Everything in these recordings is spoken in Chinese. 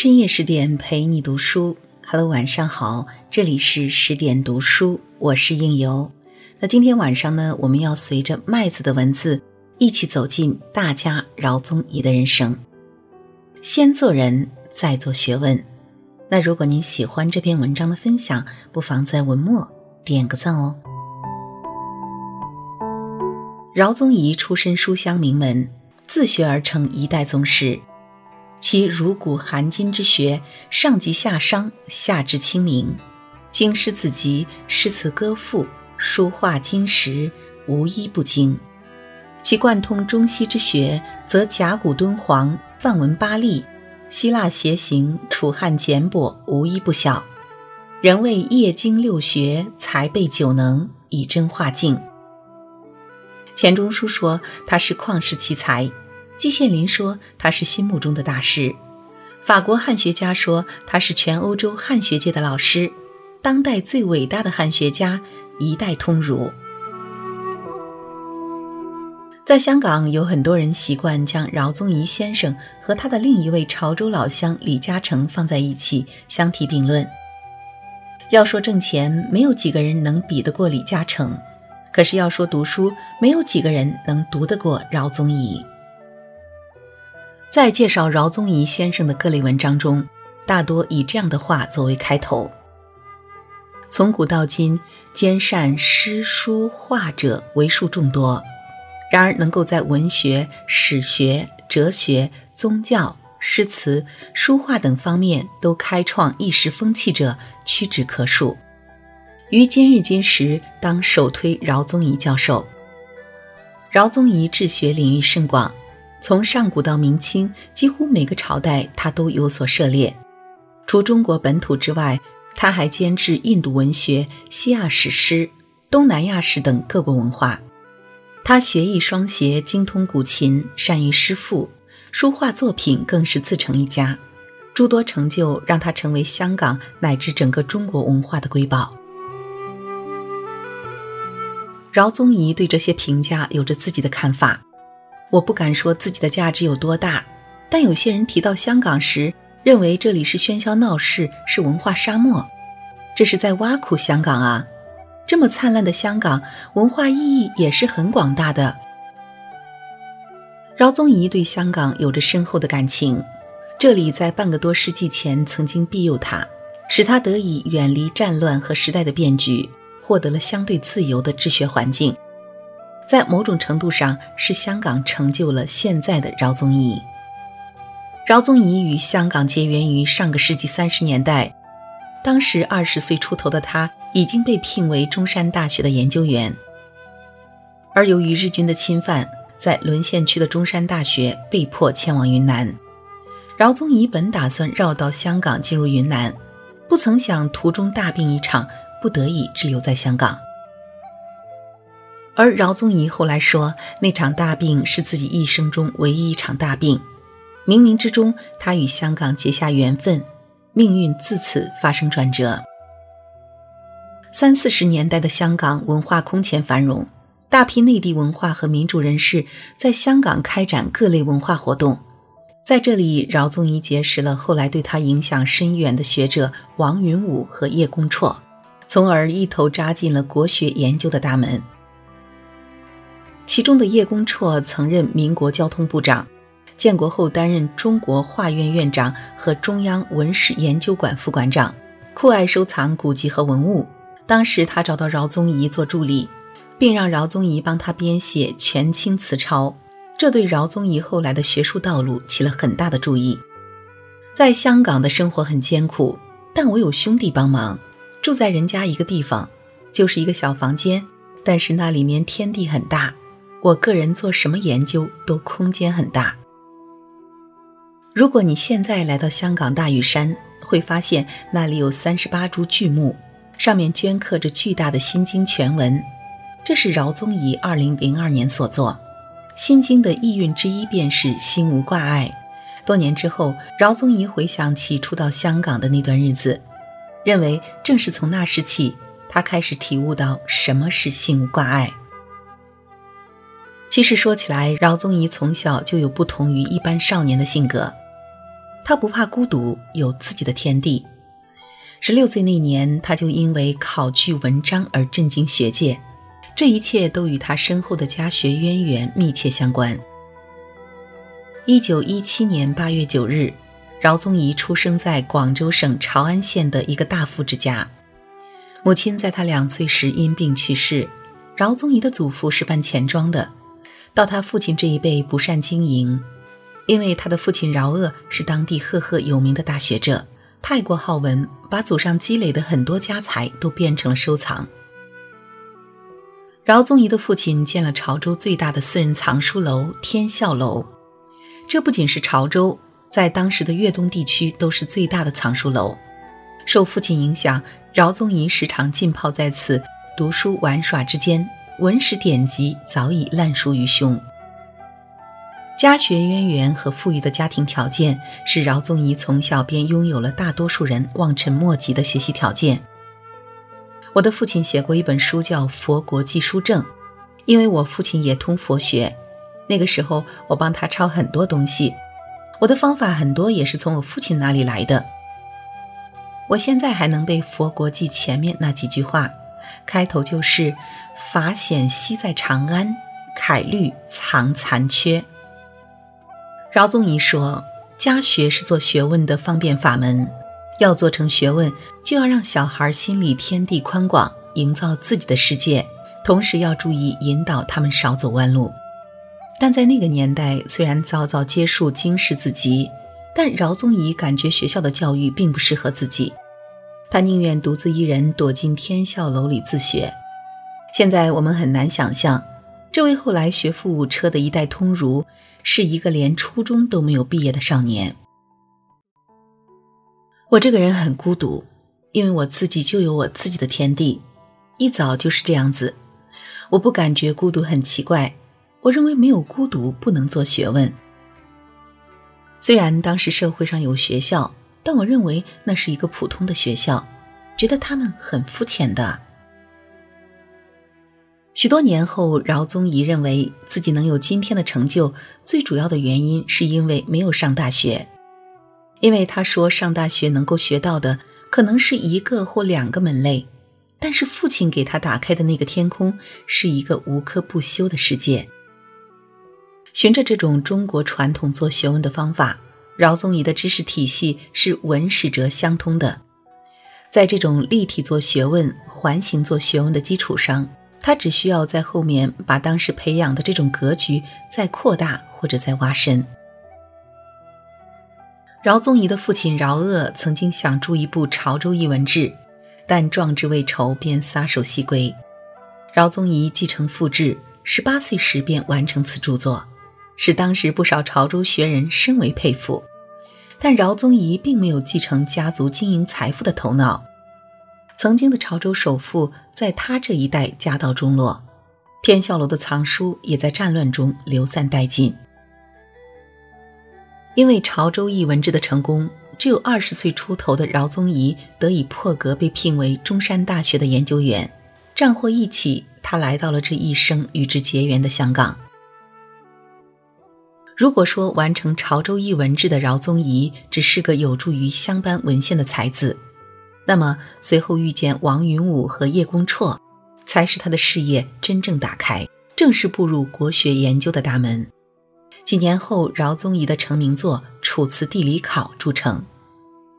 深夜十点陪你读书，Hello，晚上好，这里是十点读书，我是应由。那今天晚上呢，我们要随着麦子的文字，一起走进大家饶宗颐的人生。先做人，再做学问。那如果您喜欢这篇文章的分享，不妨在文末点个赞哦。饶宗颐出身书香名门，自学而成一代宗师。其儒古含今之学，上及夏商，下至清明，经师子集，诗词歌赋，书画金石，无一不精。其贯通中西之学，则甲骨敦煌、梵文巴利、希腊楔形、楚汉简帛，无一不晓。人谓业精六学，才备九能，以真化境。钱钟书说他是旷世奇才。季羡林说他是心目中的大师，法国汉学家说他是全欧洲汉学界的老师，当代最伟大的汉学家，一代通儒。在香港，有很多人习惯将饶宗颐先生和他的另一位潮州老乡李嘉诚放在一起相提并论。要说挣钱，没有几个人能比得过李嘉诚；可是要说读书，没有几个人能读得过饶宗颐。在介绍饶宗颐先生的各类文章中，大多以这样的话作为开头：从古到今，兼善诗书画者为数众多，然而能够在文学、史学、哲学、宗教、诗词、书画等方面都开创一时风气者，屈指可数。于今日今时，当首推饶宗颐教授。饶宗颐治学领域甚广。从上古到明清，几乎每个朝代他都有所涉猎。除中国本土之外，他还兼治印度文学、西亚史诗、东南亚史等各国文化。他学艺双协，精通古琴，善于诗赋，书画作品更是自成一家。诸多成就让他成为香港乃至整个中国文化的瑰宝。饶宗颐对这些评价有着自己的看法。我不敢说自己的价值有多大，但有些人提到香港时，认为这里是喧嚣闹市，是文化沙漠，这是在挖苦香港啊！这么灿烂的香港，文化意义也是很广大的。饶宗颐对香港有着深厚的感情，这里在半个多世纪前曾经庇佑他，使他得以远离战乱和时代的变局，获得了相对自由的治学环境。在某种程度上，是香港成就了现在的饶宗颐。饶宗颐与香港结缘于上个世纪三十年代，当时二十岁出头的他已经被聘为中山大学的研究员。而由于日军的侵犯，在沦陷区的中山大学被迫迁往云南。饶宗颐本打算绕道香港进入云南，不曾想途中大病一场，不得已滞留在香港。而饶宗颐后来说，那场大病是自己一生中唯一一场大病。冥冥之中，他与香港结下缘分，命运自此发生转折。三四十年代的香港文化空前繁荣，大批内地文化和民主人士在香港开展各类文化活动。在这里，饶宗颐结识了后来对他影响深远的学者王云武和叶公绰，从而一头扎进了国学研究的大门。其中的叶公绰曾任民国交通部长，建国后担任中国画院院长和中央文史研究馆副馆长，酷爱收藏古籍和文物。当时他找到饶宗颐做助理，并让饶宗颐帮他编写全清词抄，这对饶宗颐后来的学术道路起了很大的注意。在香港的生活很艰苦，但我有兄弟帮忙，住在人家一个地方，就是一个小房间，但是那里面天地很大。我个人做什么研究都空间很大。如果你现在来到香港大屿山，会发现那里有三十八株巨木，上面镌刻着巨大的《心经》全文。这是饶宗颐二零零二年所作，《心经》的意蕴之一便是心无挂碍。多年之后，饶宗颐回想起初到香港的那段日子，认为正是从那时起，他开始体悟到什么是心无挂碍。其实说起来，饶宗颐从小就有不同于一般少年的性格。他不怕孤独，有自己的天地。十六岁那年，他就因为考据文章而震惊学界，这一切都与他深厚的家学渊源密切相关。一九一七年八月九日，饶宗颐出生在广州省潮安县的一个大富之家，母亲在他两岁时因病去世。饶宗颐的祖父是办钱庄的，到他父亲这一辈不善经营，因为他的父亲饶鄂是当地赫赫有名的大学者。太过好文，把祖上积累的很多家财都变成了收藏。饶宗颐的父亲建了潮州最大的私人藏书楼天啸楼，这不仅是潮州，在当时的粤东地区都是最大的藏书楼。受父亲影响，饶宗颐时常浸泡在此读书玩耍之间，文史典籍早已烂熟于胸。家学渊源和富裕的家庭条件，使饶宗颐从小便拥有了大多数人望尘莫及的学习条件。我的父亲写过一本书，叫《佛国记书证》，因为我父亲也通佛学，那个时候我帮他抄很多东西。我的方法很多也是从我父亲那里来的。我现在还能背《佛国记》前面那几句话，开头就是“法显悉在长安，楷律藏残缺”。饶宗颐说：“家学是做学问的方便法门，要做成学问，就要让小孩心里天地宽广，营造自己的世界，同时要注意引导他们少走弯路。”但在那个年代，虽然早早接触经世子集，但饶宗颐感觉学校的教育并不适合自己，他宁愿独自一人躲进天笑楼里自学。现在我们很难想象，这位后来学富五车的一代通儒。是一个连初中都没有毕业的少年。我这个人很孤独，因为我自己就有我自己的天地，一早就是这样子。我不感觉孤独很奇怪，我认为没有孤独不能做学问。虽然当时社会上有学校，但我认为那是一个普通的学校，觉得他们很肤浅的。许多年后，饶宗颐认为自己能有今天的成就，最主要的原因是因为没有上大学。因为他说，上大学能够学到的可能是一个或两个门类，但是父亲给他打开的那个天空是一个无科不修的世界。循着这种中国传统做学问的方法，饶宗颐的知识体系是文史哲相通的。在这种立体做学问、环形做学问的基础上。他只需要在后面把当时培养的这种格局再扩大或者再挖深。饶宗颐的父亲饶鄂曾经想著一部《潮州艺文志》，但壮志未酬便撒手西归。饶宗颐继承父志，十八岁时便完成此著作，使当时不少潮州学人深为佩服。但饶宗颐并没有继承家族经营财富的头脑。曾经的潮州首富，在他这一代家道中落，天笑楼的藏书也在战乱中流散殆尽。因为潮州译文志的成功，只有二十岁出头的饶宗颐得以破格被聘为中山大学的研究员。战祸一起，他来到了这一生与之结缘的香港。如果说完成潮州译文志的饶宗颐只是个有助于乡班文献的才子，那么随后遇见王云武和叶公绰，才使他的事业真正打开，正式步入国学研究的大门。几年后，饶宗颐的成名作《楚辞地理考》著成。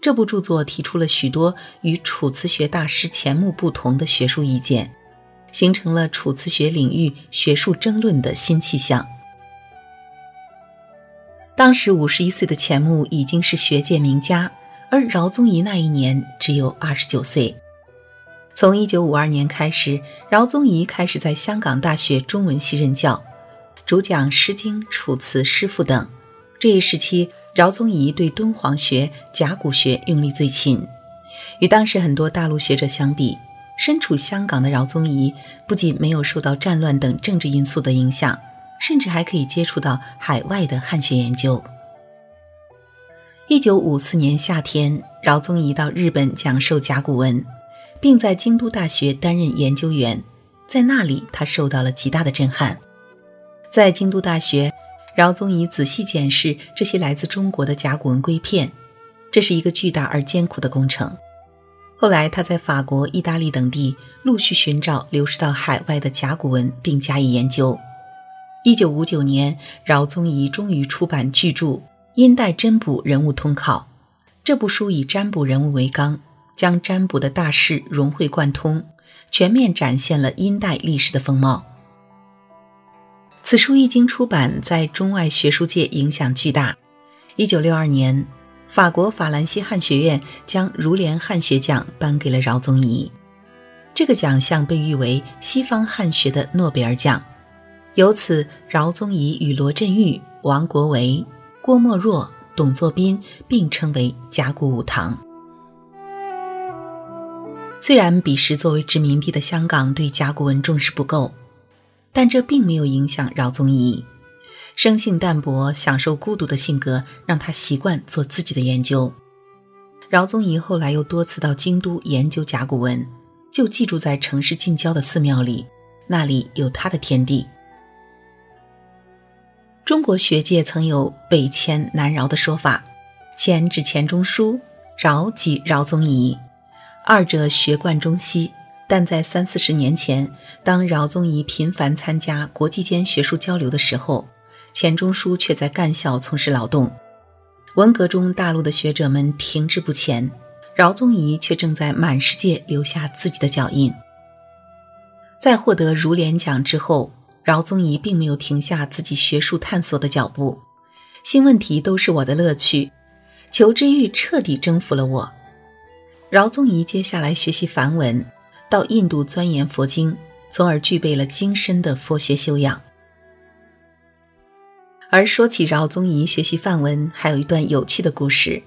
这部著作提出了许多与楚辞学大师钱穆不同的学术意见，形成了楚辞学领域学术争论的新气象。当时五十一岁的钱穆已经是学界名家。而饶宗颐那一年只有二十九岁。从一九五二年开始，饶宗颐开始在香港大学中文系任教，主讲《诗经》《楚辞》《诗赋》等。这一时期，饶宗颐对敦煌学、甲骨学用力最勤。与当时很多大陆学者相比，身处香港的饶宗颐不仅没有受到战乱等政治因素的影响，甚至还可以接触到海外的汉学研究。一九五四年夏天，饶宗颐到日本讲授甲骨文，并在京都大学担任研究员。在那里，他受到了极大的震撼。在京都大学，饶宗颐仔细检视这些来自中国的甲骨文龟片，这是一个巨大而艰苦的工程。后来，他在法国、意大利等地陆续寻找流失到海外的甲骨文，并加以研究。一九五九年，饶宗颐终于出版巨著《殷代占卜人物通考》。这部书以占卜人物为纲，将占卜的大事融会贯通，全面展现了殷代历史的风貌。此书一经出版，在中外学术界影响巨大。一九六二年，法国法兰西汉学院将儒联汉学奖颁给了饶宗颐。这个奖项被誉为西方汉学的诺贝尔奖。由此，饶宗颐与罗振玉、王国维、郭沫若、董作宾并称为“甲骨五堂”。虽然彼时作为殖民地的香港对甲骨文重视不够。但这并没有影响饶宗颐，生性淡泊、享受孤独的性格让他习惯做自己的研究。饶宗颐后来又多次到京都研究甲骨文，就寄住在城市近郊的寺庙里，那里有他的天地。中国学界曾有北迁南饶的说法，迁指钱钟书，饶即饶宗颐，二者学贯中西。但在三四十年前，当饶宗颐频繁参加国际间学术交流的时候，钱钟书却在干校从事劳动。文革中，大陆的学者们停滞不前，饶宗颐却正在满世界留下自己的脚印。在获得儒联奖之后，饶宗颐并没有停下自己学术探索的脚步。新问题都是我的乐趣，求知欲彻底征服了我。饶宗颐接下来学习梵文。到印度钻研佛经，从而具备了精深的佛学修养。而说起饶宗颐学习梵文，还有一段有趣的故事。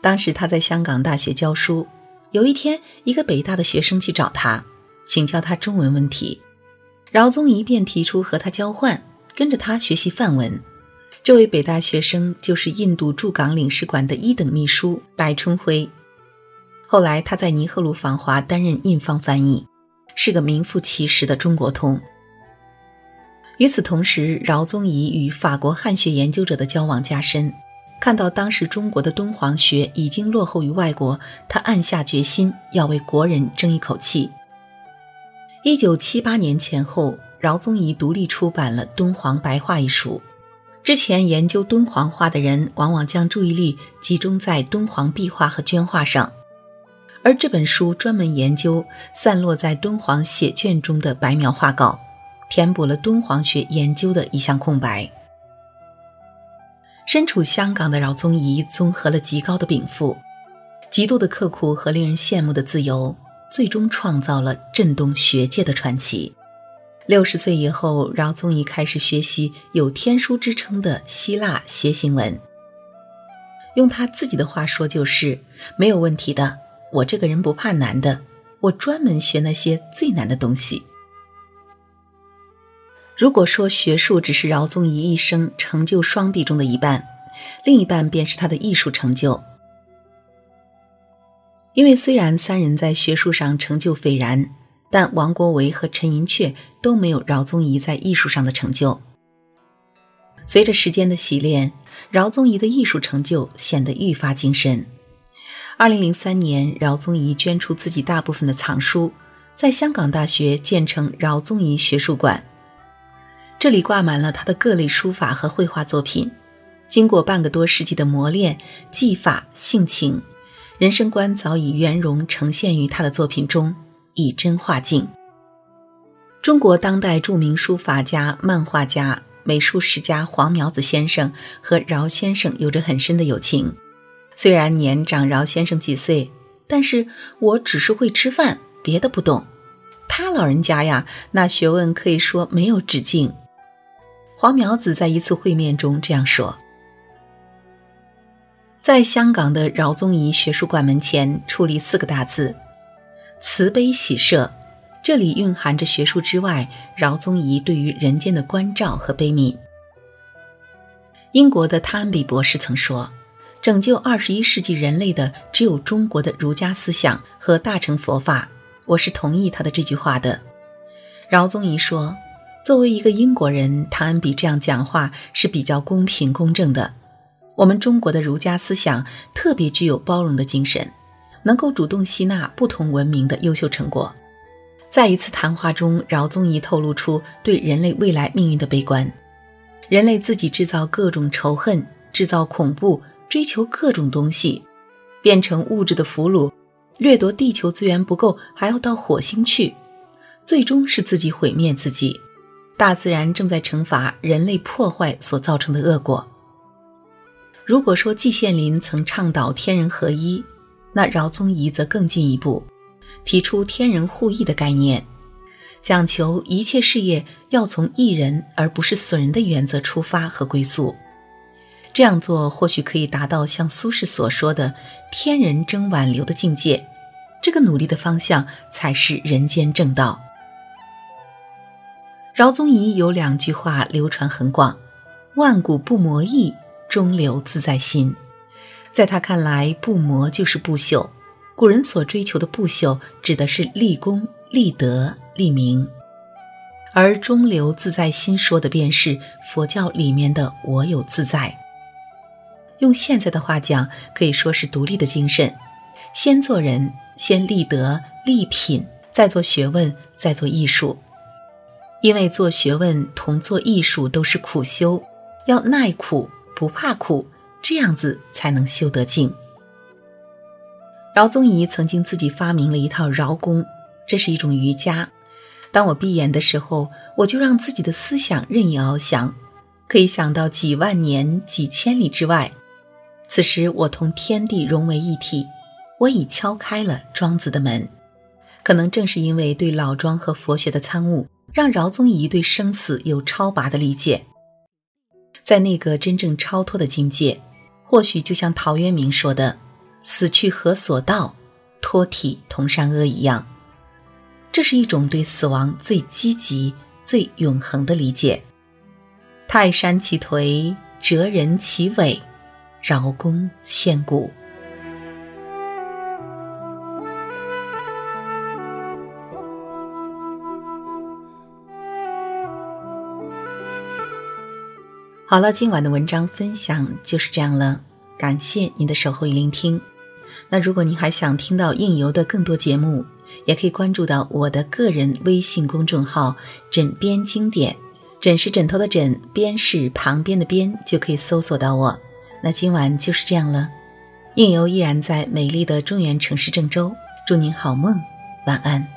当时他在香港大学教书，有一天，一个北大的学生去找他，请教他中文问题，饶宗颐便提出和他交换，跟着他学习梵文。这位北大学生就是印度驻港领事馆的一等秘书白春辉。后来，他在尼赫鲁访华担任印方翻译，是个名副其实的中国通。与此同时，饶宗颐与法国汉学研究者的交往加深，看到当时中国的敦煌学已经落后于外国，他暗下决心要为国人争一口气。一九七八年前后，饶宗颐独立出版了《敦煌白话》一书。之前研究敦煌画的人，往往将注意力集中在敦煌壁画和绢画上。而这本书专门研究散落在敦煌写卷中的白描画稿，填补了敦煌学研究的一项空白。身处香港的饶宗颐综合了极高的禀赋、极度的刻苦和令人羡慕的自由，最终创造了震动学界的传奇。六十岁以后，饶宗颐开始学习有天书之称的希腊楔形文。用他自己的话说，就是没有问题的。我这个人不怕难的，我专门学那些最难的东西。如果说学术只是饶宗颐一生成就双臂中的一半，另一半便是他的艺术成就。因为虽然三人在学术上成就斐然，但王国维和陈寅恪都没有饶宗颐在艺术上的成就。随着时间的洗练，饶宗颐的艺术成就显得愈发精深。二零零三年，饶宗颐捐出自己大部分的藏书，在香港大学建成饶宗颐学术馆。这里挂满了他的各类书法和绘画作品。经过半个多世纪的磨练，技法、性情、人生观早已圆融呈现于他的作品中，以真化境。中国当代著名书法家、漫画家、美术史家黄苗子先生和饶先生有着很深的友情。虽然年长饶先生几岁，但是我只是会吃饭，别的不懂。他老人家呀，那学问可以说没有止境。黄苗子在一次会面中这样说：“在香港的饶宗颐学术馆门前矗立四个大字‘慈悲喜舍’，这里蕴含着学术之外饶宗颐对于人间的关照和悲悯。”英国的汤恩比博士曾说。拯救二十一世纪人类的只有中国的儒家思想和大乘佛法，我是同意他的这句话的。饶宗颐说：“作为一个英国人，汤恩比这样讲话是比较公平公正的。我们中国的儒家思想特别具有包容的精神，能够主动吸纳不同文明的优秀成果。在一次谈话中，饶宗颐透露出对人类未来命运的悲观：人类自己制造各种仇恨，制造恐怖，追求各种东西，变成物质的俘虏，掠夺地球资源不够，还要到火星去，最终是自己毁灭自己。大自然正在惩罚人类破坏所造成的恶果。如果说季羡林曾倡导天人合一，那饶宗颐则更进一步，提出天人互益的概念，讲求一切事业要从益人而不是损人的原则出发和归宿。这样做或许可以达到像苏轼所说的“天人争挽留”的境界。这个努力的方向才是人间正道。饶宗颐有两句话流传很广：“万古不磨意，中流自在心。”在他看来，不磨就是不朽。古人所追求的不朽，指的是立功、立德、立名；而“中流自在心”说的便是佛教里面的“我有自在”。用现在的话讲，可以说是独立的精神：先做人，先立德、立品，再做学问，再做艺术。因为做学问同做艺术都是苦修，要耐苦不怕苦，这样子才能修得静。饶宗颐曾经自己发明了一套饶功，这是一种瑜伽。当我闭眼的时候，我就让自己的思想任意翱翔，可以想到几万年、几千里之外。此时我同天地融为一体，我已敲开了庄子的门。可能正是因为对老庄和佛学的参悟。让饶宗颐对生死有超拔的理解，在那个真正超脱的境界，或许就像陶渊明说的“死去何所道，脱体同善恶”一样，这是一种对死亡最积极、最永恒的理解。泰山其颓，哲人其伟，饶公千古。好了，今晚的文章分享就是这样了，感谢您的守候与聆听。那如果您还想听到应由的更多节目，也可以关注到我的个人微信公众号“枕边经典”，枕是枕头的枕，边是旁边的边，就可以搜索到我。那今晚就是这样了，应由依然在美丽的中原城市郑州，祝您好梦，晚安。